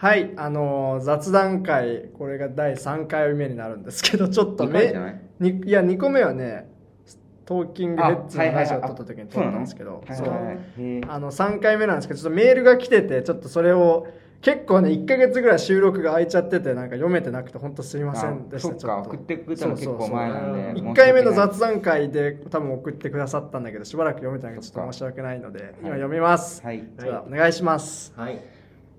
はい、あのー雑談会、これが第3回目になるんですけど、ちょっと二回めじゃない？にいや、2個目はね、トーキングヘッズの話を撮った時に撮ったんですけど、そう。はいはいはい。へえ。あの3回目なんですけど、ちょっとメールが来てて、ちょっとそれを、結構ね、1ヶ月ぐらい収録が空いちゃってて、なんか読めてなくて、本当すいませんでした。ちょと。送ってくれたの結構前なんで1申し訳ない。回目の雑談会で多分送ってくださったんだけど、しばらく読めてなくて、ちょっと申し訳ないので、今読みます。はい。じゃあ、お願いします。はい、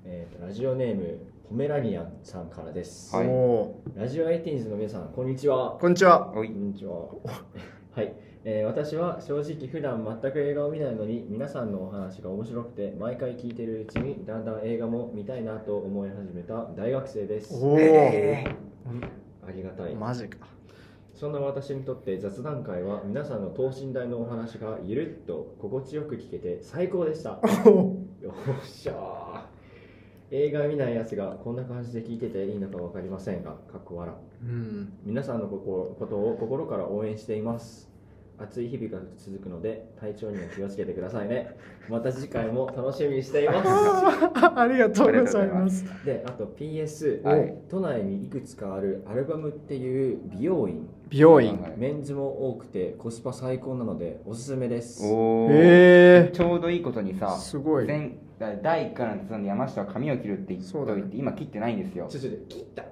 えーとラジオネームポメラニアンさんからです、はい。おラジオエイティーンズの皆さんこんにちは。ーこんにちは。こんにちは。はい、えー私は正直普段全く映画を見ないのに皆さんのお話が面白くて毎回聞いてるうちにだんだん映画も見たいなと思い始めた大学生です。おお、え ありがたい。マジか。そんな私にとって雑談会は皆さんの等身大のお話がゆるっと心地よく聞けて最高でした。よっしゃー映画見ないやつがこんな感じで聞いてていいのか分かりませんがかっこ笑う。ん。皆さんのこことを心から応援しています。暑い日々が続くので体調には気をつけてくださいね。また次回も楽しみにしています。あありがとうございます。であと PS、はい。都内にいくつかあるアルバムっていう美容院。美容院。はいメンズも多くてコスパ最高なのでおすすめです。おえちょうどいいことにさすごい。前第1回のその山下は髪を切るって言っそうだね。といて、今切ってないんですよ。ちょちょ切った。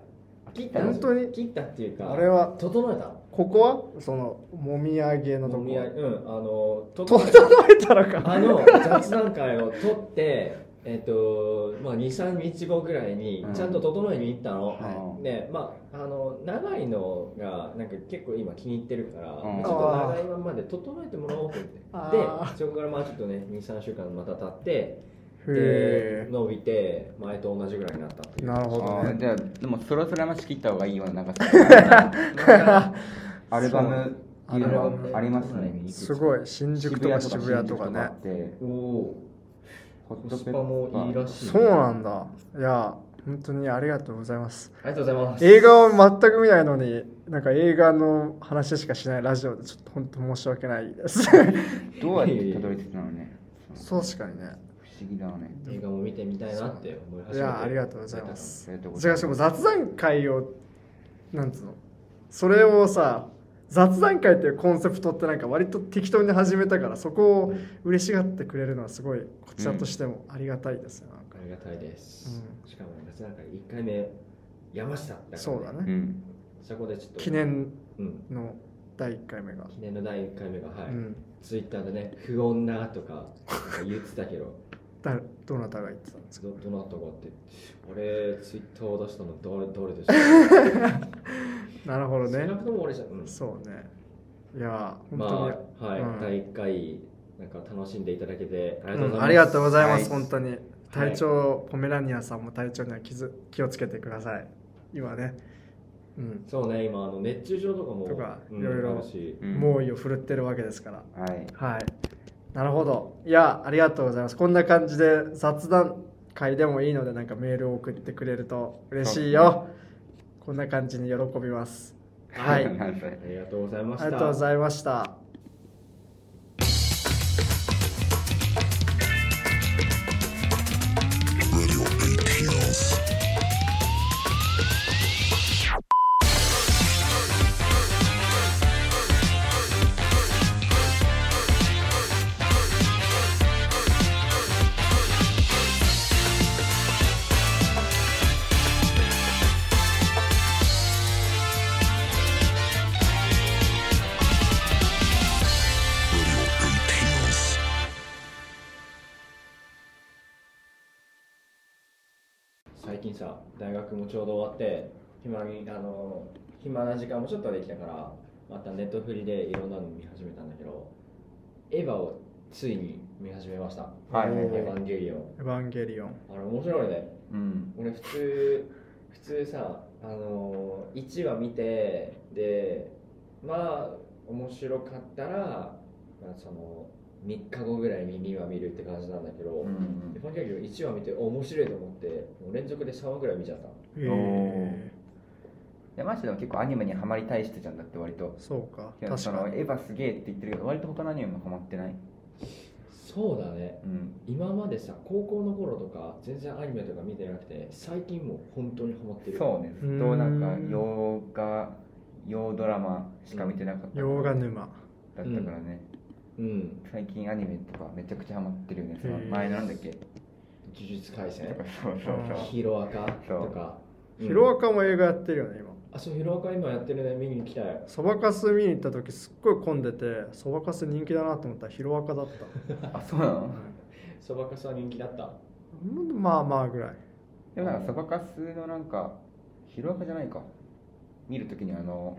切った本当に？切ったっていうかあれは？整えた？ここは？そのもみあげのとこ。もみあうんあの整整えたえたらか。あの雑談会を取ってえっ、とまあ23日後ぐらいにうん。ちゃんと整えに行ったの、はい。でまああの長いのがなんか結構今気に入ってるから、うん。ちょっと長いままで整えてもらおうと思って。あでーそこからまあちょっとね23週間また経ってでへ伸びて前と同じぐらいになったっていう。えなるほどね。あーじゃあでもそろそろ山下切った方がいいような長さ アルバムっていうのがありますね。すごい。新宿とか渋谷とかね。おおホッコストペッパパもいいらーしいそうなんだ。いや本当にありがとうございます。ありがとうございます。映画を全く見ないのになんか映画の話しかしないラジオでちょっと本当申し訳ないです。どうやってたどり着いたのね。そう。確かにね。不思議だね。映画も見てみたいなって思い始めていやありがとうございます。ありがとう。ごじゃあしかもざいます雑談会をなんつうの？それをさ雑談会っていうコンセプトってなんか割と適当に始めたからそこを嬉しがってくれるのはすごいこちらとしてもありがたいですよ、ありがたいです、うしかも夏なんか1回目山下だから、そうだね。うん。そこでちょっと記念うん。の第1回目が、記念の第1回目がはい、うん、ツイッターでね不穏なとかなんか言ってたけどだどなたが言ってたんですか？どどなたがって俺ツイッターを出したの誰誰でしょ なるほどね。少なくとも俺じゃうん。そうね。いや本ま当に、あはい、うん。第1回なんか楽しんでいただけてありがとうございます、うんありがとうございます、はい。本当に。体調、ポメラニアンさんも体調には気づ気をつけてください。今ね、うん。そうね今あの熱中症とかもとかうんいろいろ猛威を振るってるわけですから。はい。はいなるほど。いやありがとうございます。こんな感じで雑談会でもいいのでなんかメールを送ってくれると嬉しいよ、こんな感じに喜びます。はい。ありがとうございました。りがとうございました暇にあの暇な時間もちょっとできたからまたネットフリでいろんなの見始めたんだけどエヴァをついに見始めました。はいはいエヴはいァンゲリオン。エヴァンゲリオン。あれ面白いね。うん。俺普通普通さあの1話見てでまあ面白かったら、まあ、その3日後ぐらいに2話見るって感じなんだけど、うんエヴァンゲリオン1話見てお面白いと思ってもう連続で3話ぐらい見ちゃった。へおえ山下でも結構アニメにはまりたい人じゃんだって割と。そうか。確かに。のエヴァすげえって言ってるけど割と他のアニメもハマってない。そうだね。うん。今までさ高校の頃とか全然アニメとか見てなくて最近もう本当にハマってる。そうね。ずっとなんか洋画洋ドラマしか見てなかった。洋画沼。だったからね、うん。最近アニメとかめちゃくちゃハマってるよね。その前のなんだっけ？呪術廻戦？そうそうそうヒロアカそう。とかヒロアカも映画やってるよね今あそうヒロアカ今やってるね。見に来たよ。そばかす見に行った時すっごい混んでてそばかす人気だなと思ったらヒロアカだった。あそうなの？そばかすは人気だった？うんまあまあぐらい。でもなんかそばかすのなんかヒロアカじゃないか。見るときにあの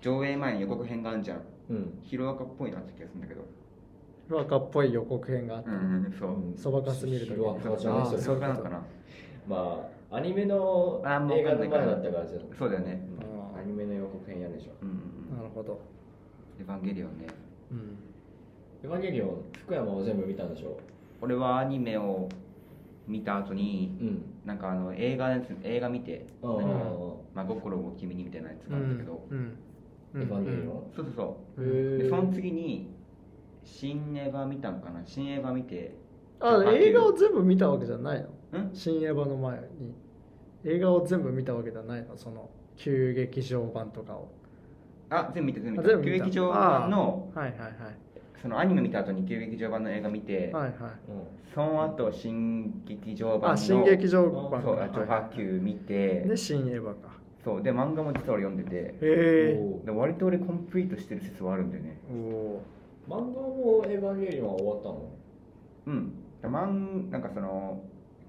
上映前に予告編があるじゃん。うん。ヒロアカっぽいなって気がするんだけど。ヒロアカっぽい予告編があった。うんうんそそばかす見るときヒロアカじゃないあそなのかな。まあアニメの映画の前だったからじゃそうだよね。うん。アニメの予告編やるでしょ。うんうんなるほど。エヴァンゲリオンね。うん。エヴァンゲリオン福山は全部見たんでしょ。俺はアニメを見た後にうん。なんかあの映画のやつ映画見てあなんかー真心を君にみたいなやつうがあったけど、うん。エヴァンゲリオン。そうそうそう。へでーその次に新エヴァ見たんかな。新エヴァ見てあ映画を全部見たわけじゃないの？ん新エヴァの前に映画を全部見たわけじゃないの？その旧劇場版とかを。あ全部見て全部あ見た。全部見た。旧劇場版のはいはいそのアニメ見た後に旧劇場版の映画見て、はいはいはい。その後新劇場版のあ新劇場版そうあとはい波及見て、で新エヴァか。そう。で漫画も実は俺読んでて。へえ割と俺コンプリートしてる説はあるんだよね。おお漫画もエヴァンゲリオンは終わったの？うん。漫なんかその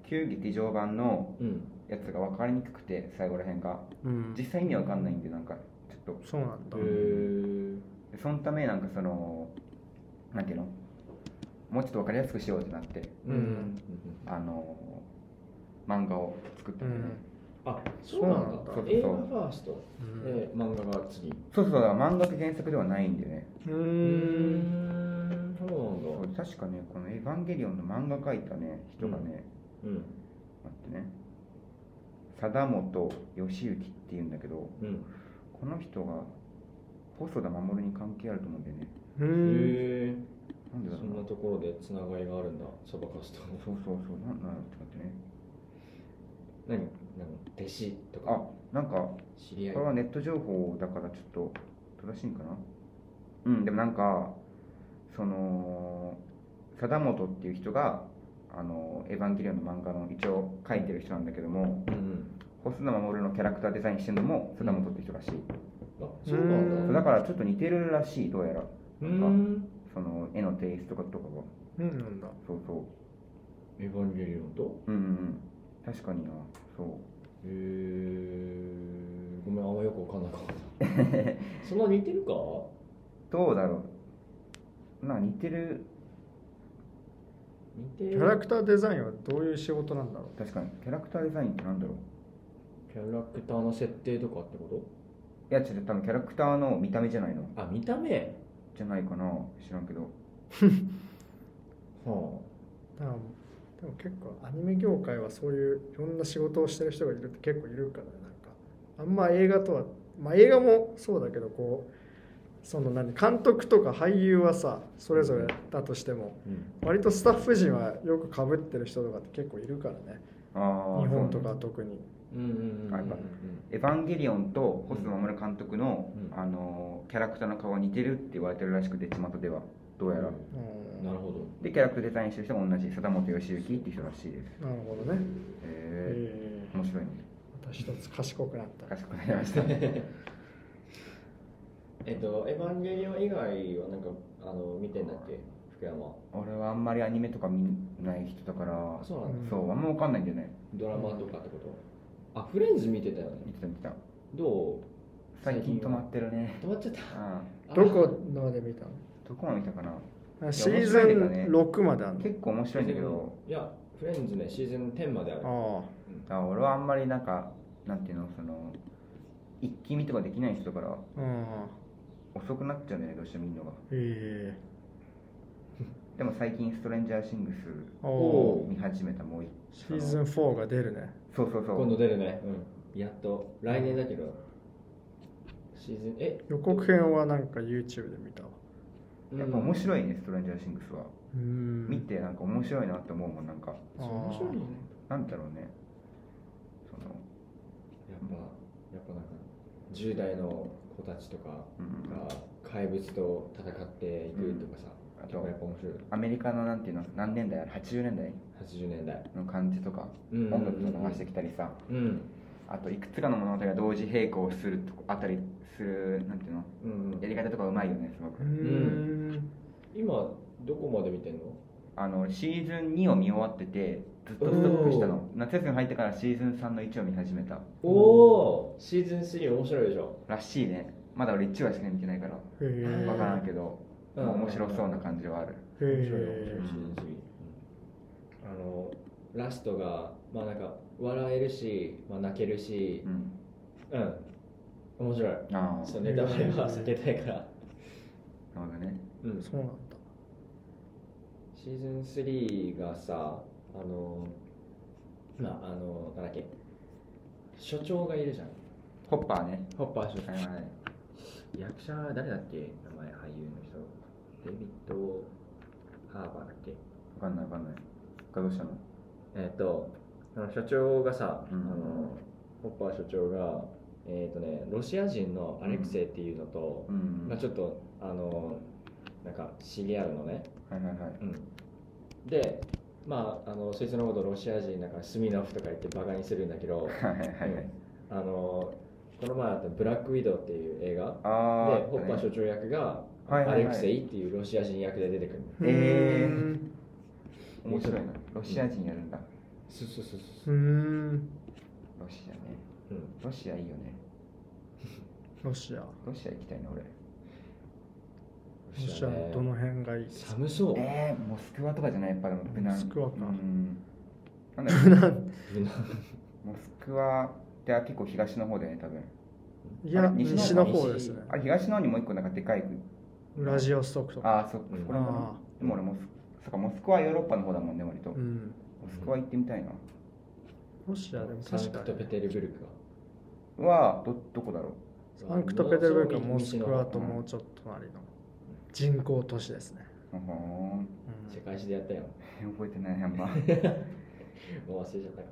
旧劇場版のうん。やつが分かりにくくて最後らへんが。うん。実際意味わかんないんでなんかちょっと。そうなんだ。へそのためなんかそのなんていうの？もうちょっと分かりやすくしようってなってうん。あの漫画を作っただよね、うん。んあそうなんだ。そうなんだ。映画ファースト。うん。で漫画が次。そうそうだから漫画と原作ではないんでね。うん。そうなんだ。確かねこの「エヴァンゲリオン」の漫画描いたね人がね、うん。待ってね。貞本義行っていうんだけどうん。この人が細田守に関係あると思うんだよね。うんへえなんでだろうんなところでつながりがあるんだそばかすと。そうそうそう。なんなんちょっと待ってね。何何弟子とか。あなんか知り合い。これはネット情報だからちょっと正しいんかな。うんでもなんかその貞本っていう人があのエヴァンゲリオンの漫画の一応書いてる人なんだけどもうん細田守のキャラクターデザインしてるのも貞本って人らしい、あそうなんだ。うん。だからちょっと似てるらしいどうやらうなんかんその絵のテイストとかが。うんなん。だそうそう。エヴァンゲリオンと？うんうんうん。確かにな。そう。へえごめんあんまよくわかんなかった。そんな似てるか？どうだろう。な似てるキャラるクターデザインはどういう仕事なんだろ確かに。キャラクターデザインってなんだろう？キャラクターの設定とかってこいや違う多分キャラクターの見た目じゃないの。とあ見た目？じゃないかな。知らんけど。はうだからでも結構アニメ業界はそういういろんな仕事をしてる人がいるって結構いるからねなんか。あんま映画とはまあ映画もそうだけどこうその何監督とか俳優はさそれぞれだとしてもあ、うん、割とスタッフ陣はよくかぶってる人とかって結構いるからね。ああ日本とか特に。うんうんうんうんあやっぱエヴァンゲリオンと細田守監督の、うん。あのキャラクターの顔が似てるって言われてるらしくて巷では。どうやら、うん。なるほど。でキャラクターデザインしてる人も同じ。貞本義行っていう人らしいです。なるほどね。へええ面白いね。また一つ賢くなった。賢くなりました えっとエヴァンゲリオン以外はなんかあの見てんだっけ？福山。俺はあんまりアニメとか見ない人だから。あそうなんだ、うんそうあんま分かんないんだよね。ドラマとかってこと？あフレンズ見てたよね。見てた見てた。どう？最近止まってるね。止まっちゃった。どこまで見たどこまで見たかな？のシーズン6まであるの？結構面白いんだけど。いやフレンズねシーズン10まである。ああ。俺はあんまりなんかなんていうのその一気見とかできない人だから。あうん遅くなっちゃうんだよねどうしても見るのが。え。でも最近ストレンジャーシングスえおお見始めたもう一シーズン4が出るね。そうそうそう。今度出るね。うん。やっと来年だけど。シーズンえ？予告編はなんか YouTube で見たわ。やっぱ面白いねストレンジャーシングスは。うん。見てなんか面白いなって思うもんなんか。面白いね。なんだろうね。そのやっぱやっぱなんか10代の子たちとかうん。が怪物と戦っていくとかさ、うん。あとぱやっぱ面白い。アメリカのなんていうの？何年代？あれ80年代？80年代。の感じとかうん。音楽とか流してきたりさ。うん。あといくつかの物語が同時並行するとこあたりするなんていうの？うん。やり方とかうまいよねすごく。うん。今どこまで見てんの？あのシーズン2を見終わっててずっとストップしたの。夏休み入ってからシーズン3の1を見始めた。おおシーズン3面白いでしょ。らしいね。まだ俺1話しか見てないから。分からんけど、うん。面白そうな感じはある、面白いよ面へ白い。シーズン3あのラストがまあなんか笑えるし、まあ、泣けるしうん。うん。面白い。ああちょっとネタバレは避けたいから。なるほどね。うん。そうなんだ。シーズン3がさあのまああのなんだっけ所長がいるじゃん。ホッパーね。ホッパー所長。はいはい。役者誰だっけ？名前俳優の人。デビッド・ハーバーだっけ？分かんない分かんない。他どうしたの？えっ、とあの所長がさ、うん。あのホッパー所長がえっ、とねロシア人のアレクセイっていうのと、うん。まあ、ちょっとあのなんか知り合うのね、はいはいはい。うん、でまああのそいつのことロシア人だからスミノフとか言ってバカにするんだけどはいはいはい。はいあのこの前あった「ブラックウィドウ」っていう映画。ああでホッパー所長役がはいはいはい。アレクセイっていうロシア人役で出てくるの。え面白いな。ロシア人やるんだ、そうそうそうそうう。ん。ロシアね。うん。ロシアいいよね。ロシア。ロシア行きたいな俺ロシアのどの辺がいい寒そう。えー、モスクワとかじゃないやっぱでも無難。モスクワか。うん。なんだ無難 モスクワって結構東の方だよね多分。いや西西の方。の方ですね。あれ東の方にもう一個なんかでかいウラジオストクとか。ああそそこかでも俺モスそっかモスクワはヨーロッパの方だもんね割と、うん。モスクワ行ってみたいな。ロシアでもサン確かに。クトペテルブルクがはどどこだろサンクトペテルブルクはモスクワとともうちょっと隣の人口都市ですね、うんうん。世界史でやったよ。覚えてないあんま。もう忘れちゃったか。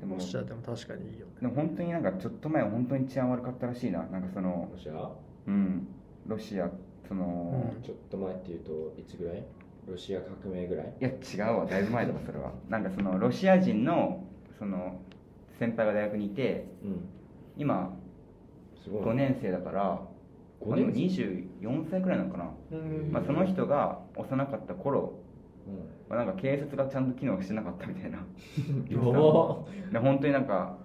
でもロシアでも確かにいいよねでも本当になんかちょっと前は本当に治安悪かったらしいな。なんかそのロシア？うん。ロシアその、うん。ちょっと前っていうといつぐらい？ロシア革命ぐらい？いや違うわ。だいぶ前だわそれは。なんかそのロシア人のその先輩が大学にいてうん。今すごい5年生だから5年生24歳くらいなのかな、うん。まあ、その人が幼かった頃うん。まあなんか警察がちゃんと機能してなかったみたいな。おで本当になんか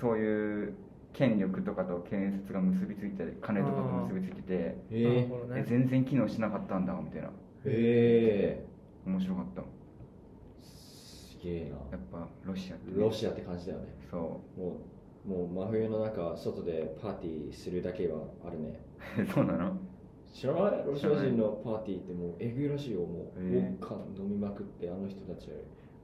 そういう権力とかと検察が結びついて金とかと結びついててー。えなるほどね。え全然機能しなかったんだみたいな。ー、え面白かった。ー、すげえな。やっぱロシアってね、ロシアって感じだよね。そもうもう真冬の中外でパーティーするだけはあるね。う そうなの？知らない？ロシア人のパーティーってもうえぐいらしいよ。もうウォッカ飲みまくってあの人たち。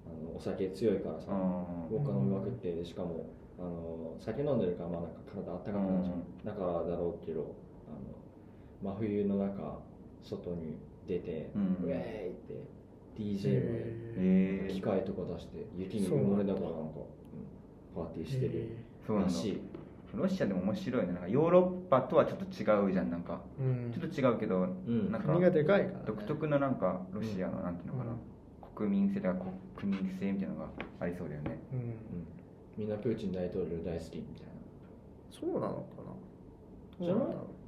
あのお酒強いからさあウォッカ飲みまくってでしかもあの酒飲んでるからまあなんか体あったかくなるじゃん。だからだろうけどあの真冬の中外に出て、うん。ウェーイって DJ ーをえー、機械とか出して雪に埋もれながらなんか、うんパーティーしてるそうしいロシアでも面白いねなんかヨーロッパとはちょっと違うじゃん。なんかうん。ちょっと違うけど、ん。なんか国がでかいから、ね、独特のなんかロシアのなんていうのかな、国民性とか国民性みたいなのがありそうだよね。うん、うん。みんなプーチン大統領大好きみたいな。そうなのかな。じゃ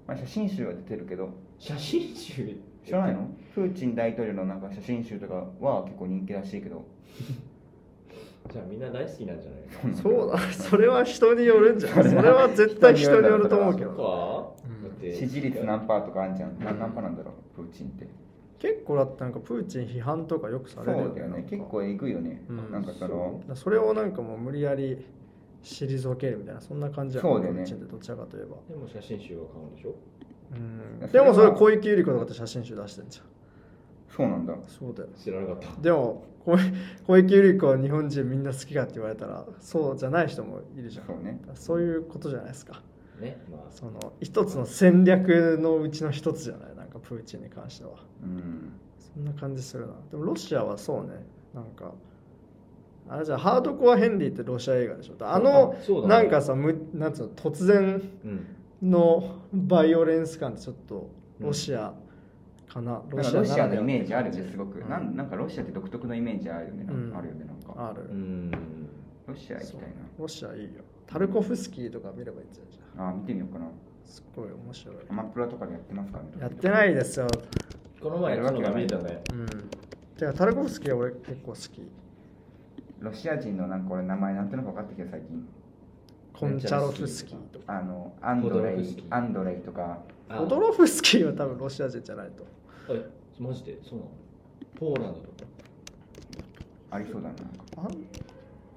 まあ、写真集は出てるけど。写真集知らないの？プーチン大統領のなんか写真集とかは結構人気らしいけど じゃあみんな大好きなんじゃないうそうだ。それは人によるんじゃない？それは絶対人によると思うけど。か、うん。だって支持率何パーとかあんじゃん。何何パーなんだろう？プーチンって。結構だってなんかプーチン批判とかよくさそうれるだよね。結構えぐいよね、うん。なんかそのそれをなんかもう無理やり退けるみたいなそんな感じや。そうだよね。プーチンってどちらかといえば。でも写真集は買うんでしょ？うん。それはでもそれ小池百合子とかって写真集出してんじゃんそうなんだ。そうだよ知らなかった。でも小小池百合子は日本人みんな好きかって言われたらそうじゃない人もいるじゃん。そうね。そういうことじゃないですか。うねまあ。その一つの戦略のうちの一つじゃない？なんかプーチンに関しては。うん。そんな感じするな。でもロシアはそうね。なんかあれじゃハードコアヘンリーってロシア映画でしょ。あのあね。なんかさむなんつうの？突然うん。のバイオレンス感ってちょっとロシアかな、なんかロシアのイメージあるねすごく、うん。なんなんかロシアって独特のイメージあるよね、なんうん。かあるよねなんか。ある、うん。ロシア行きたいロシアいいよ。タルコフスキーとか見ればいいんじゃんなあ。見てみようかな。すっごい面白い。アマプラとかでやってますからねやってないですよ。この前やつのが見えたねうん。てかタルコフスキーは俺結構好き。ロシア人のなんか俺名前なんとなく分かってきた最近。コンチャロフスキーとか。あのアンドレポドロフスキー。イアンドレイとか。あポドロフスキーは多分ロシア人じゃないとえマジで？そうなの？ポーランドとか？ありそうだな。あん？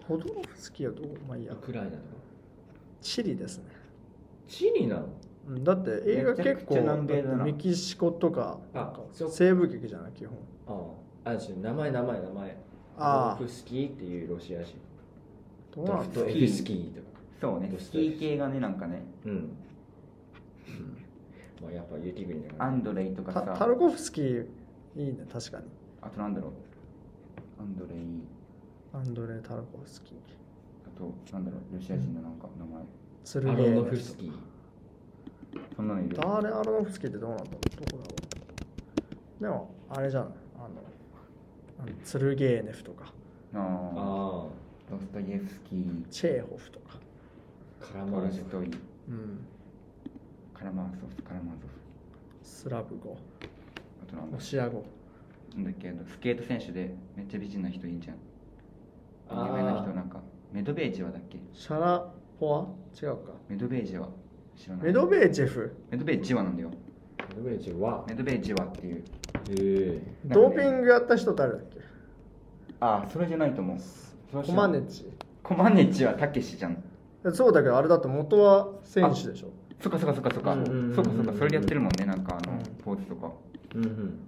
ポドロフスキーはどこまあいいや。ウクライナとか？チリですね。チリなの？うんだって映画結構メキシコとか西部劇じゃない？基本。ああ。あ名前名前名前。ああ。フスキーっていうロシア人。どうなんだドフトエフスキーとか。そうね。スキー系がねなんかね。うんまあやっぱ雪国だからアンドレイとかタさタルコフスキーいいね確かに。あとなんだろう。アンドレイアンドレ・タルコフスキー。あとなんだろう。ロシア人のなんか名前。ツルアロノゲー。ネフフスキー。そんなのいる誰アロノフスキーってどうなんだろう。どこだろう。でもあれじゃないあのあのツルゲーネフとか。あああドストイエフスキー。チェーホフとか。あカラトマルジョルストイうん。カラマーゾフカラマーゾフ。スラブ語。あとなんだロシア語。なんだっけ？あのスケート選手でめっちゃ美人な人いいじゃん。有名な人なんか。メドベージェワだっけ？シャラポワ？違うか。メドベージェワ知らない。メドベージェフ？メドベージェワなんだよ。ノベージは？メドベージェワっていう。へえドーピングやった人誰だっけ？ああそれじゃないと思う。コマネチ。コマネチはたけしじゃん。そうだけどあれだって元は選手でしょ？そっかそっかそっかそっか。うんうんそっかそっか。それでやってるもんねなんかあのうん。ポーズとか。うんうん。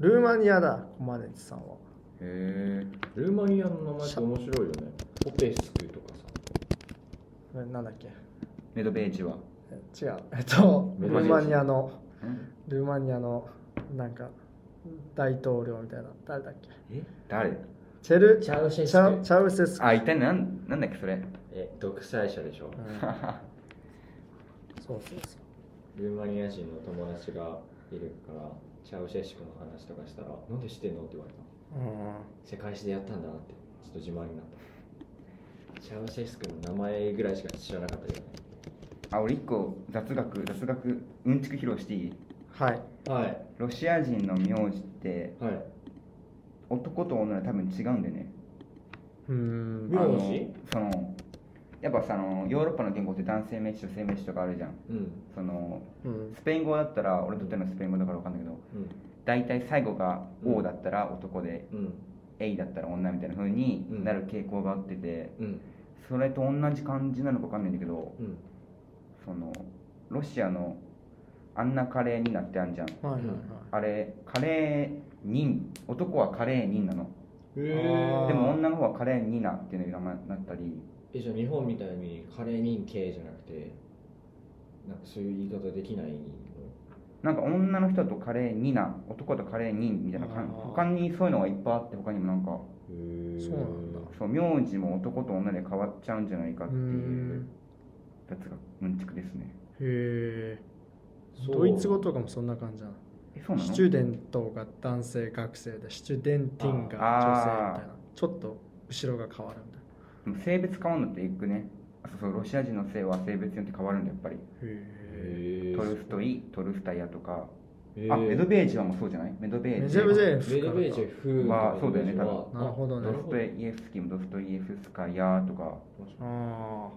ルーマニアだコマネチさんは。へえ。ルーマニアの名前って面白いよね。ポペスクとかさ。これなんだっけ？メドベージェワえ違う。えっとルメドベージ。ェーマニアのん。ルーマニアのなんか大統領みたいな。誰だっけ？え？誰？チェルチャウシェスチャクチャウセスクあいたねなんなんだっけそれ。え独裁者でしょ。うん そうそうそう。ルーマニア人の友達がいるからチャウシェスクの話とかしたら「なんで知ってんの?」って言われた。うん世界史でやったんだなって。ちょっと自慢になった。チャウシェスクの名前ぐらいしか知らなかったけどね。あ俺一個雑学雑学うんちく披露していい？はい。はい。ロシア人の名字ってはい。男と女で多分違うんでね。うーん。名あの字そのやっぱさあのヨーロッパの言語って男性名詞女性名詞とかあるじゃん。うん。そのうん。スペイン語だったら俺とってのスペイン語だから分かんないけど大体最後が「うん O」だったら男でうん。うん「A」だったら女みたいな風になる傾向があっててうん。それと同じ感じなのか分かんないんだけどうん。そのロシアのあんなカレーになってあんじゃん。はいはいはい。あれカレー人男はカレー人なの。へあー。でも女の方はカレーニナっていうのが名前になったりえじゃあ日本みたいにカレー人系じゃなくてなんかそういう言い方できないの？なんか女の人だとカレーニナ男だとカレー人みたいな感じ。あー。他にそういうのがいっぱいあって他にもなんかへそうなんだ。そう名字も男と女で変わっちゃうんじゃないかっていうんやつがうんちくですね。へえそう。ドイツ語とかもそんな感じなのえそうなの？スチューデントが男性学生でスチューデンティンが女性みたいあなちょっと後ろが変わるみたい性別変わるのっていくねあそうそうロシア人の性は性別によって変わるんだやっぱり。トルストイトルスタイヤとか。えあメドベージェワもそうじゃない？メドベージ。メドベージェメドベージェフはそうだよね多分。なるほどね。ドストイエフスキーもドストイエフスカヤとか。ああ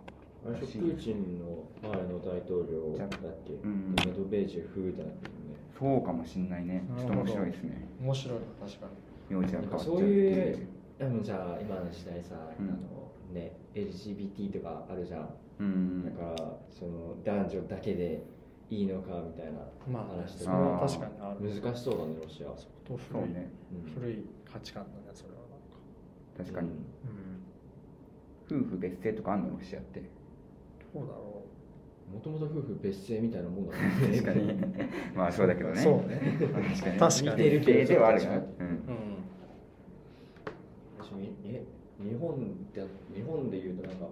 プーチンの前の大統領だっけ、うん。メドベージェフだっていうね。そうかもしんないね。ちょっと面白いですね。あ面白いな確かに。名字が変わっちゃうそう。っていうでもじゃあ今の時代さ、うん。あのね LGBT とかあるじゃん、うん。だからその男女だけでいいのかみたいなまあ話とか。それは確かにある。難しそうだねロシア。と古い、そうね。うん古い価値観だねそれはなんか。確かに、うん。夫婦別姓とかあんのロシアって。どうだろもともと夫婦別姓みたいなもんだね。確かに。まあそうだけどね。そうね。確かに。確かに。似てるけどではあるよね。うん。私みえ？日本で日本で言うとなんか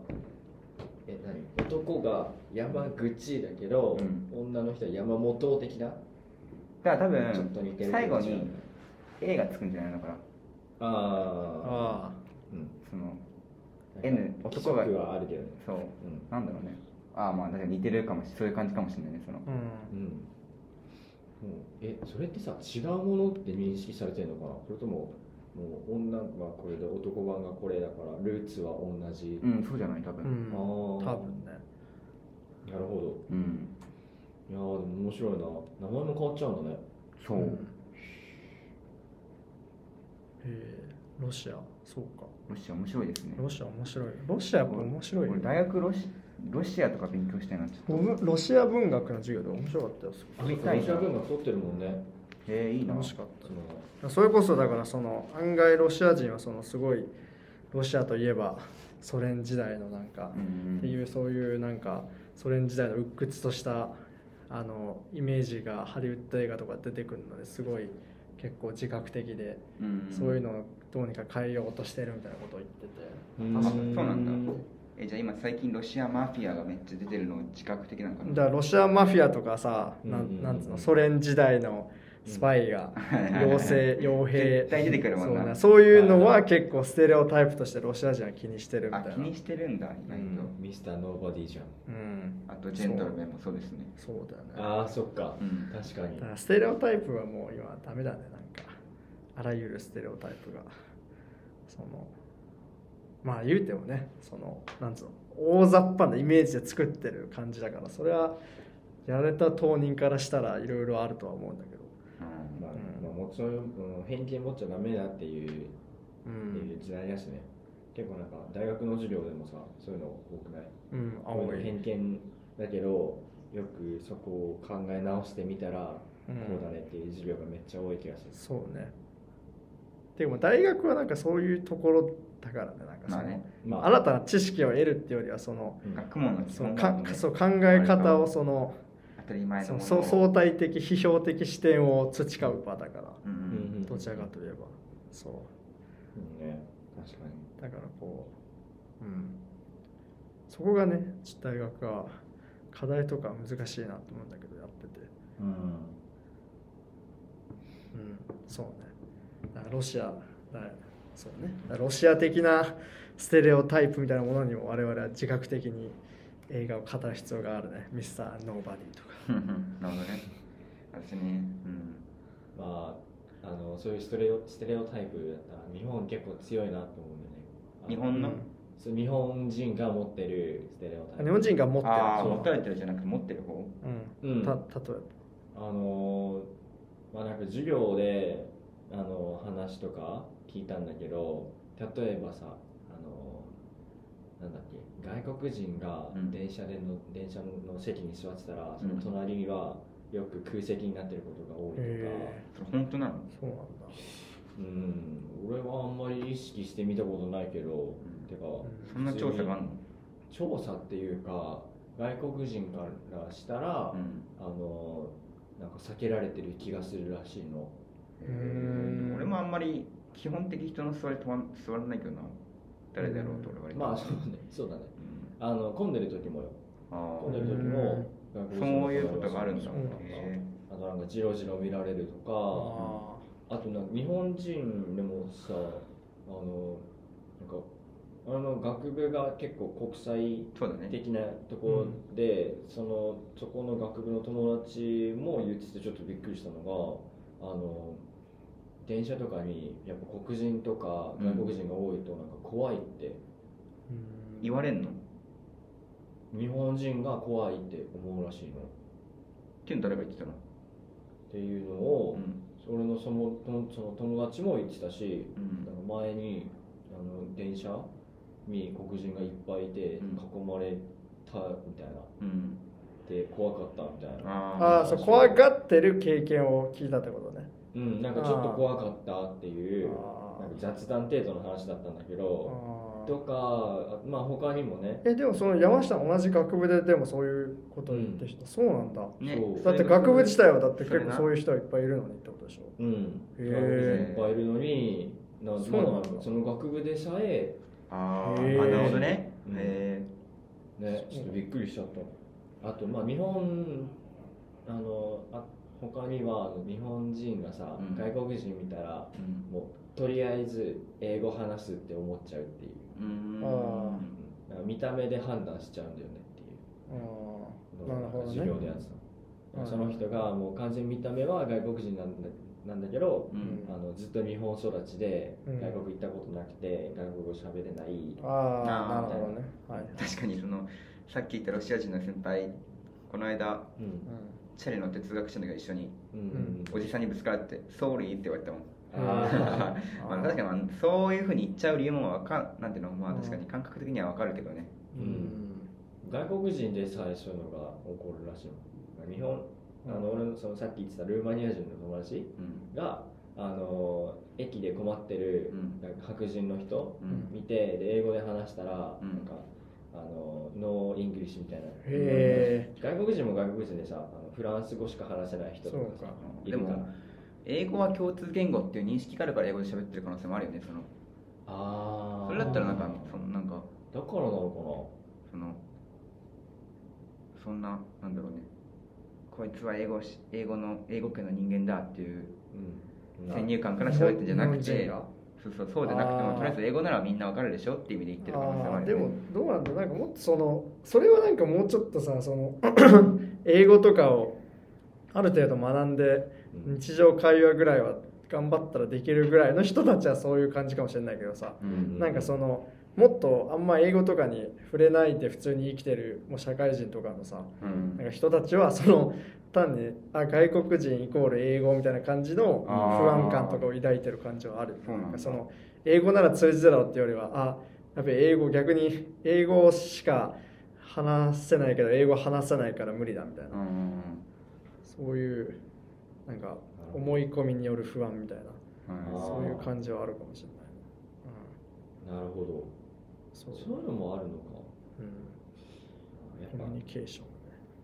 え何？男が山口だけど、うん。女の人は山本的な？だから多ちょっと似てる分最後に A がつくんじゃないのかな？あああうん。その N 男がはあるけどね。そう。うん。なんだろうね。ああまあ確かに似てるかもしそういう感じかもしれないねその。あうん。うん。もうえそれってさ違うものって認識されてるのかな？それとももう女はこれで男版がこれだからルーツは同じ、うんそうじゃない多分。うん。あー。多分ね。なるほうん。どいやーでも面白いな。名前も変わっちゃうんだね。そう、ん。へえロシア。そうか。ロシア面白いですね。ロシア面白い。ロシアやっぱ面白いよ俺大学ロシロシアとか勉強したいなちょっ僕ロシア文学の授業で面白かったよ。ロシア文学取ってるもんねえいいな。楽しかった。それこそだからその案外ロシア人はそのすごいロシアといえばソ連時代のなんかうんっていうそういうなんかソ連時代の鬱屈としたあのイメージがハリウッド映画とか出てくるのですごい結構自覚的でうんそういうのをどうにか変えようとしてるみたいなことを言ってて。あそうなん。だえじゃあ今最近ロシアマフィアがめっちゃ出てるの自覚的なのかなだからロシアマフィアとかさなうんうんうんんなんつうのソ連時代のスパイが妖精傭兵。絶対出てくるもんな。そうね。そういうのは結構ステレオタイプとしてロシア人は気にしてるみたいな。あ気にしてるんだ意外と、ミスターノーバディじゃん。うん。あとジェントルメンもそう。ですね。そうだよね。ああそっか、うん。確かに。だからステレオタイプはもう今ダメだねなんか。あらゆるステレオタイプが。そのまあ言うてもねそのなんつうの大雑把なイメージで作ってる感じだからそれはやられた当人からしたらいろいろあるとは思うんだけどもちろんうん偏見持っちゃダメだっていう,、うってんいう時代だしね。結構なんか大学の授業でもさそういうの多くない？うん青い。偏見だけどよくそこを考え直してみたら、うん。こうだねっていう授業がめっちゃ多い気がする。そうね。でも大学はなんかそういうところだからねなんかその、まあね。まあ。新たな知識を得るっていうよりはそのうん。学問の基そう考え方をその当たり前のそのものそう相対的批評的視点を培う場だから。うん。うんどちらかといえば。そう。うん。ね。確かに。だからこううん。そこがね大学は課題とか難しいなと思うんだけどやってて。うん。うん。そうね。だからロシアだそうね。ロシア的なステレオタイプみたいなものにも我々は自覚的に映画を語る必要があるね。ミスターノーバディとか。なるほどね。私ねうん。まああのそういうステレオステレオタイプだったら日本結構強いなと思うんだよね。日本の、うん。そう日本人が持ってるステレオタイプ。日本人が持ってる。あ持たれてるじゃなくて持ってる方？うん。うん。た例えあのまあなんか授業であの話とか聞いたんだけど例えばさなんだっけ外国人がうん。電車での、電車の席に座ってたらその隣はよく空席になってることが多いとか、へそれ本当なの？そうなんだ。うん。俺はあんまり意識して見たことないけど、ん。てかそんな調査があるの？調査っていうか外国人からしたら、うん。あのなんか避けられてる気がするらしいの。うーん。俺もあんまり基本的人の座りとは座らないけどな誰だろうと俺はまあそうね。そうだね。うん。あの混んでる時もよ。あ混んでる時もそういうことがあるんだそうなんだへあとなんかジロジロ見られるとか。ああとなんか日本人でもさあのなんかあの学部が結構国際的なところで、そのそこの学部の友達も言っててちょっとびっくりしたのがあの電車とかにやっぱ黒人とか外国人が多いとなんか怖いって、うん。言われんの？っ日本人が怖いって思うらしいの。っていうの誰が言ってたの？ていうのを、うん。俺のそのそのその友達も言ってたし、うん。なんか前にあの電車に黒人がいっぱいいてうん。囲まれたみたいな。うん。で怖かったみたいな。ああそう怖がってる経験を聞いたってこと？ねうんなんかちょっと怖かったっていうあなんか雑談程度の話だったんだけどあとかあまあ他にもね。えでもその山下同じ学部ででもそういうこと言って人、そうなんだ。ね。そう。だって学部自体はだって結構そういう人はいっぱいいるのにってことでしょ？うん。へー。いっぱいいるのになそうなんだ。その学部でさえああなるほどね。うん。へねちょっとびっくりしちゃった。あとまあ日本あのあ他には日本人がさ、うん。外国人見たらーうん。もうとりあえず英語話すって思っちゃうっていう。うー。ん。あなんか見た目で判断しちゃうんだよねっていう。あのをなるほどね。授業でやってうん。たその人がもう完全に見た目は外国人なんだなんだけど、うん。あのずっと日本育ちでうん。外国行ったことなくて外国語喋れない、あああー。なるほどね。はい、確かにそのさっき言ったロシア人の先輩この間うん。うチャリ乗って通学したんだけど一緒に。うん。おじさんにぶつからって「ソーリー」って言われたもん。あ まあ確かにまあそういうふうに言っちゃう理由もわかんなんていうのまあ確かに感覚的にはわかるけどね。ーうん。外国人でさえそういうのが起こるらしいの。日本あの俺のそのさっき言ってたルーマニア人の友達うん。があの駅で困ってるうん。なんか白人の人うん。見てで英語で話したら、うん。なんかあの No English みたいな。へ外国人も外国人でさあのフランス語しか話せない人とかさそうか。いるから。でも英語は共通言語っていう認識があるから英語で喋ってる可能性もあるよねその。ああそれだったらなんかそのなんかだからなのそのそんななんだろうね。こいつは英語し英語の英語圏の人間だっていうかなうん。先入観から喋ってんじゃなく日て本人が？そうそうそうじゃなくてもとりあえず英語ならみんなわかるでしょっていう意味で言ってる可能性もあるよね。でもどうなんだなんかもっとそのそれはなんかもうちょっとさその 英語とかをある程度学んでうん。日常会話ぐらいは頑張ったらできるぐらいの人たちはそういう感じかもしれないけどさ。うん。なんかそのもっとあんま英語とかに触れないで普通に生きてるもう社会人とかのさうん。なんか人たちはその単にあ外国人イコール英語みたいな感じの不安感とかを抱いてる感じはある。その英語なら通じるだろうっていうよりはあやっぱり英語逆に英語しか話せないけど英語話せないから無理だみたいな。うんうんそういうなんか思い込みによる不安みたいな。うん。そういう感じはあるかもしれない、なるほど。うん、そう。そういうのもあるのか。うん、やっぱ。コミュニケーションね。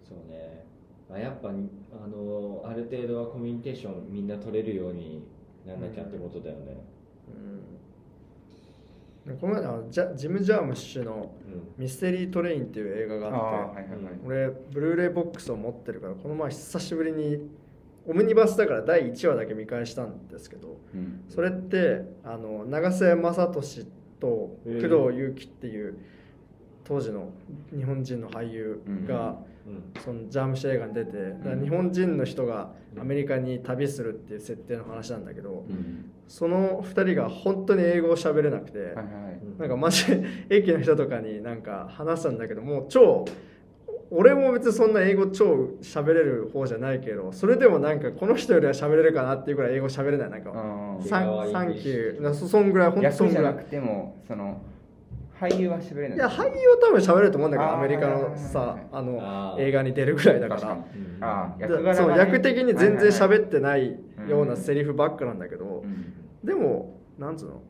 そうね、まあ、やっぱにあのある程度はコミュニケーションみんな取れるようになんなきゃってことだよね、うん、この前あのジャジム・ジャームッシュのうん「ミステリー・トレイン」っていう映画があってはいはいはい。俺ブルーレイボックスを持ってるからこの前久しぶりにオムニバスだから第1話だけ見返したんですけどうん。それってあの長瀬正敏とへえ工藤祐樹っていう当時の日本人の俳優が、うん。そのジャームシ映画に出て日本人の人がアメリカに旅するっていう設定の話なんだけどうん。その2人が本当に英語を喋れなくて、なんかマジで 駅の人とかになんか話すんだけどもう超俺も別にそんな英語超喋れる方じゃないけどそれでもなんかこの人よりは喋れるかなっていうぐらい英語喋れない。なんかサンキュー。そそんぐらい本当そんぐら役じゃないくてもその俳優は喋れないいや俳優は多分喋れると思うんだけどアメリカのさあの映画に出るぐらいだから。そう役的に全然喋はいってないよううなんセリフばっかなんだけどでもなんつうの？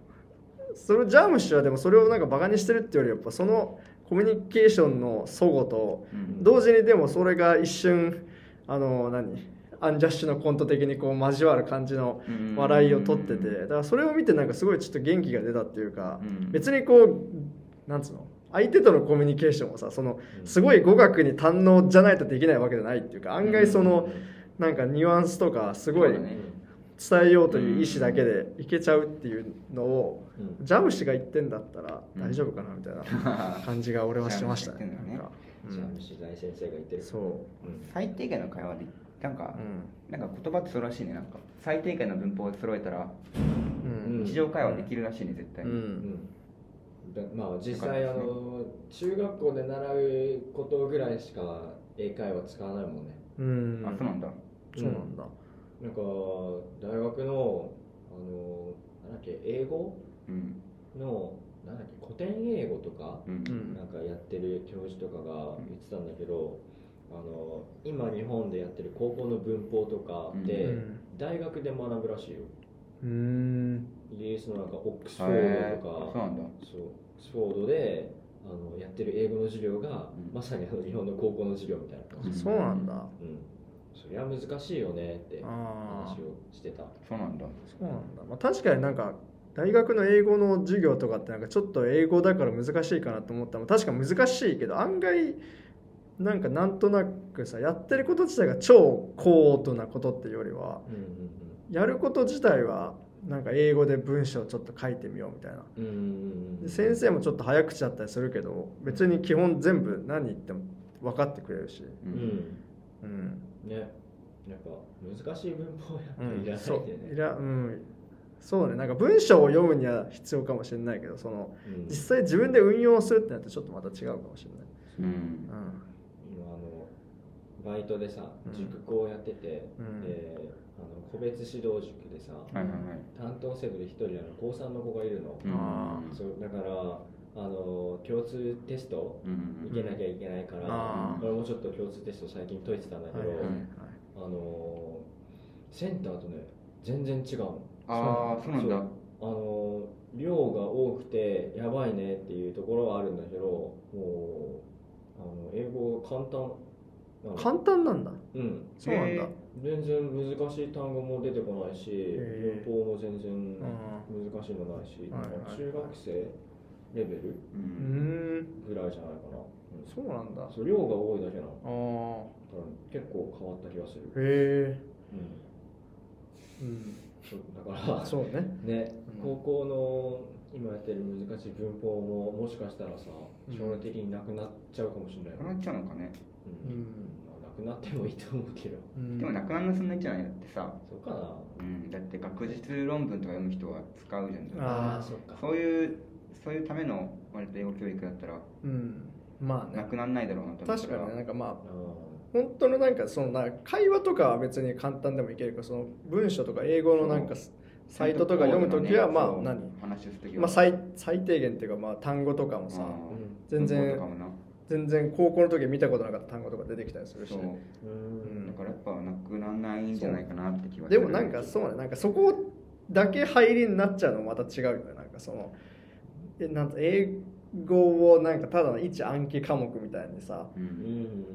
それジャームッシュはでもそれをなんかバカにしてるっていうよりやっぱそのコミュニケーションの齟齬とうん。同時にでもそれが一瞬あの何？アンジャッシュのコント的にこう交わる感じのうん。笑いを取ってて。だからそれを見てなんかすごいちょっと元気が出たっていうかうん。別にこうなんつうの？相手とのコミュニケーションをさそのすごい語学に堪能じゃないとできないわけじゃないっていうか案外そのなんかニュアンスとかすごい伝えようという意思だけでいけちゃうっていうのをうん。ジャム氏が言ってんだったら大丈夫かなみたいな 感じが俺はしました。ね。ジャム氏大先生が言ってる。そう。うん。最低限の会話でなんかうなんか言葉ってそうらしいね。なんか最低限の文法を揃えたらんうん。日常会話できるらしいね絶対うにうん。まあ実際あの中学校で習うことぐらいしか英会話使わないもんね。うん。あそうなんだ。そうなんだなんか大学のあのなんだっけ英語？うん。のなんだっけ古典英語とかうん。うんなんかやってる教授とかが言ってたんだけど、あの今日本でやってる高校の文法とかって、うん。大学で学ぶらしいよ。うん。イギリスのなんかオックスフォードとかそうなんだ。そうフォードであのやってる英語の授業が、うん。まさにあの日本の高校の授業みたいな感じ、そうなんだ。うん、そりゃ難しいよねってあ話をしてた。そうなんだ。そうなんだ、まあ、確かになんか大学の英語の授業とかってなんかちょっと英語だから難しいかなと思った。ら確か難しいけど案外なんかなんとなくさやってること自体が超高度なことっていうよりはうんうんやること自体はなんか英語で文章をちょっと書いてみようみたいな。うんうんうんうん。で先生もちょっと早口だったりするけど別に基本全部何言っても分かってくれるし、ううん。うんね。やっぱ難しい文法やっぱいらないそうんいらうん。そうね。なんか文章を読むには必要かもしれないけどそのうん。実際自分で運用するってなってちょっとまた違うかもしれない、うん。今あのバイトでさうん。塾講やってて、うん。であの個別指導塾でさ、はいはいはい。担当生徒で一人あの高3の子がいるの、うんあそうだからあの共通テストうん。受けなきゃいけないから、俺もちょっと共通テスト最近解いてたんだけど、はいはいはい。あのセンターとね全然違うの。ああそうなんだ。あの量が多くてやばいねっていうところはあるんだけどもうあの英語簡単。簡単なんだ。うん。そうなんだ。へ全然難しい単語も出てこないし文法も全然あ難しいのないし、はいはい。中学生レベル？ぐらいじゃないかな、うん。そうなんだ。あそう量が多いだけなの。あだから結構変わった気がする、へえうん、うん。そうだからそうね。ね、うん。高校の今やってる難しい文法ももしかしたらさうん。将来的になくなっちゃうかもしれないよ、なくなっちゃうのかね。うん。うん。まあなくなってもいいと思うけど。うん。でもなくなるのそんなにじゃないだってさ。そうかな。うん。だって学術論文とか読む人は使うじゃん。あーそっか。そういうそういうための割と英語教育だったらうん。まあね。なくならないだろうなと思った確かにね。なんかまああ本当のなんかそのな会話とかは別に簡単でもいけるけどその文章とか英語のなんかサイトとか読むときはまあ何？話するときは。まあ最最低限っていうかまあ単語とかもさーうん。全然文法とかもな。全然高校の時見たことなかった単語とか出てきたりするし。だからやっぱなくならないんじゃないかなって気はする。でもなんかそうねなんかそこだけ入りになっちゃうのもまた違うよね。なんかそのえなんと英語をなんかただの一暗記科目みたいにさううん。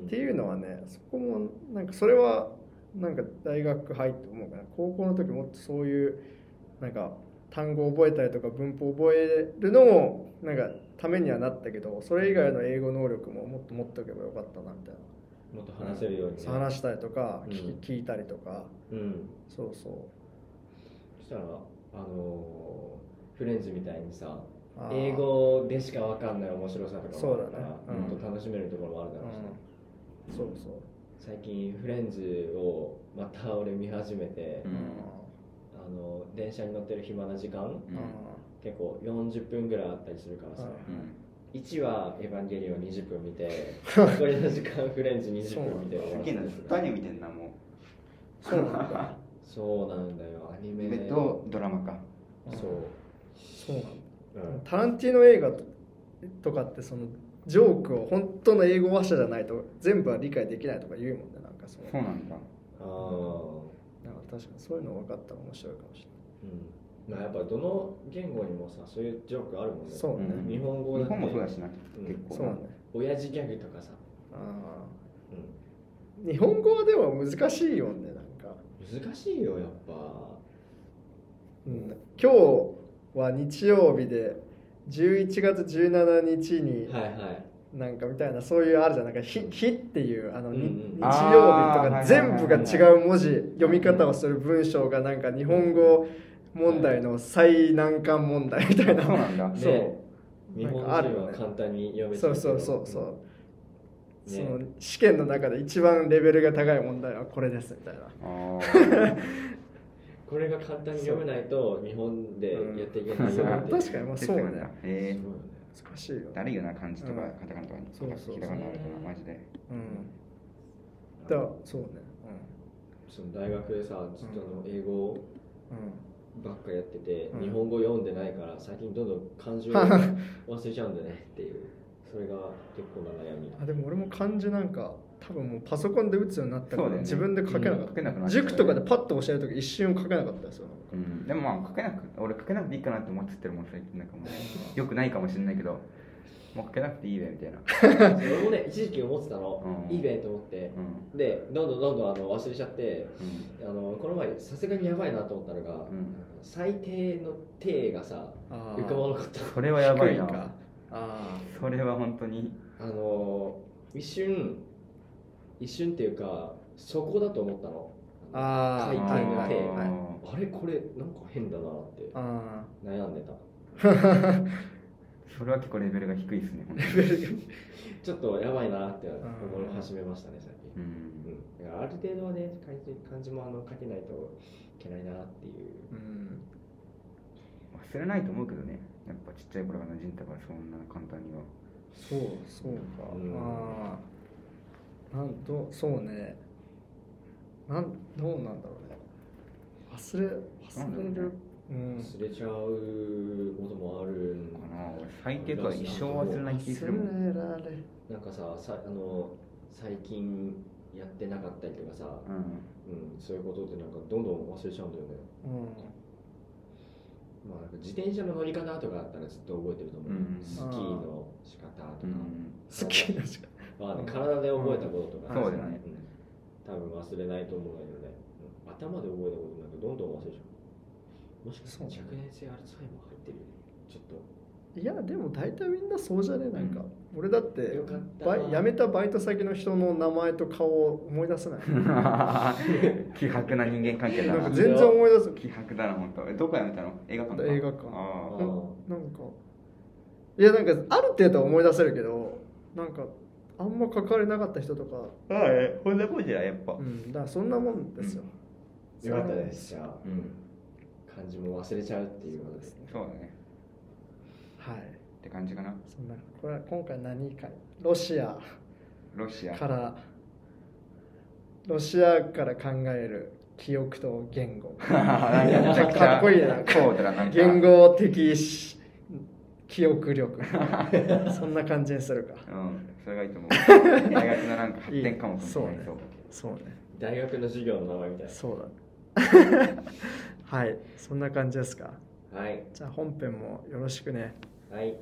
んっていうのはねそこもなんかそれはなんか大学入って思うかな高校の時もっとそういうなんか単語を覚えたりとか文法を覚えるのもなんかためにはなったけどそれ以外の英語能力ももっと持っておけばよかったなみたいもっと話せるようにね、な話したりとかうん聞いたりとかうん。そうそう。そしたらあのーフレンズみたいにさ英語でしかわかんない面白さとかもあるからそうだね。うん。もっと楽しめるところもあるだろうしね、うん。そうそう。最近フレンズをまた俺見始めて、うん。あの電車に乗ってる暇な時間うん。結構40分ぐらいあったりするからさ、うん。1話エヴァンゲリオン20分見て 残りの時間フレンズ20分見て終わらせすげえな見てんなもそうなんだ。そうなんだよ。アニうメ夢とドラマか。そう、そうなんだうんタランティーノ映画ととかってそのジョークを本当の英語話者じゃないと全部は理解できないとか言うもんねなんかそうそうなんだ。あー。なんか確かにそういうの分かったら面白いかもしうん。まあやっぱどの言語にもさそういうジョークあるもんね。そうね。ん日本語だって。日本もそうだしなうん。結構な。れないそうね。親父ギャグとかさ、あうー日本語はでも難しいよねなんか、ん、難しいよやっぱ。うん、今日は日曜日で11月17日にはいはい。なんかみたいなそういうあるじゃん。なんか「日」日っていうあの、にうんうん日曜日とか全部が違う文字読み方をする文章がなんか日本語問題の最難関問題みたいな。そうなんだ。ね。そう日本人は簡単に読めちゃそうそうそうそう、ねその試験の中で一番レベルが高い問題はこれですみたいな これが簡単に読めないと日本でやっていけないよう。ん 確かにまあそうね。へえそうよね難しいよ。だるいよな漢字とかうん。カタカナとかそうそうそう。ひらがなあるからマジで。うん。だそうね。その大学でさずっとあの英語うん、うんばっかやってて、うん。日本語読んでないから最近どんどん漢字を 忘れちゃうんだねっていう。それが結構な悩み。あでも俺も漢字なんか多分もうパソコンで打つようになったから、ね。自分で書けなかった、書けなくなっちゃう塾とかでパッと教える時一瞬書けなかったですよ。うん、でもまあ書けなく俺書けなくていいかなって思っちゃってるもん最近。なんかもうよくないかもしれないけどもう書けなくていいべみたいな。俺もね一時期思ってたの、うん。いいべと思って。うん。でどんどんどんどんあの忘れちゃってうん。あのこの前さすがにやばいなと思ったのが、うん。最低の低がさあ浮かばなかった。それはやばいな。低か。あそれは本当に。あの一瞬一瞬っていうかそこだと思ったの。あ回転の手はいはいはい。あれこれなんか変だなってあ悩んでた。それは結構レベルが低いですね ちょっとやばいなって思い始めましたね最近。うん。うん、ある程度はね漢字漢字もあの書けないといけないなっていう。うん。忘れないと思うけどね。やっぱちっちゃい頃から馴染んだからそんな簡単には。そうそうか、うん。ああなんとそうね。なんどうなんだろうね。忘れ忘れる、うん。忘れちゃうこともあるんかな。俺最低とは一生忘れない気するもん。忘れられなんかささあの最近やってなかったりとかさ、うん。うん、そういうことってなんかどんどん忘れちゃうんだよね。うん。まあ、なんか自転車の乗り方とかあったらずっと覚えてると思う、うん。スキーの仕方とか、うん。好きな時間まあね、体で覚えたこととか、うん。そうだよね。ん。多分忘れないと思うんだけどね、うん頭で覚えたことなんかどんどん忘れちゃう。もしかしたら若年性アルツハイマー入ってるよね。ちょっと。いやでも大体みんなそうじゃね？なんか、俺だってバイ辞めたバイト先の人の名前と顔を思い出せない。希薄な人間関係だな。なんか全然思い出せ希薄だな本当えどこやめたの？映画館か？映画館。あなんか。いやなんかある程度は思い出せるけどなんかあんま関わりなかった人とか。あはいこんなことじゃやっぱ。うん。だからそんなもんですよ、よかったです。じゃあ、うん、漢字も忘れちゃうっていうことですね。そうだね。はい。って感じかな。そんなこれは今回何回ロシア。ロシア。からロシアから考える記憶と言語。かっこいいな。高度なな。んか言語的し記憶力。そんな感じにするか。うんそれがいいと思う。大学のなんか発展科目みたい。そう。そうね。大学の授業の名前みたいそうだ はい。そんな感じですか？なはい。じゃあ本編もよろしくね。はい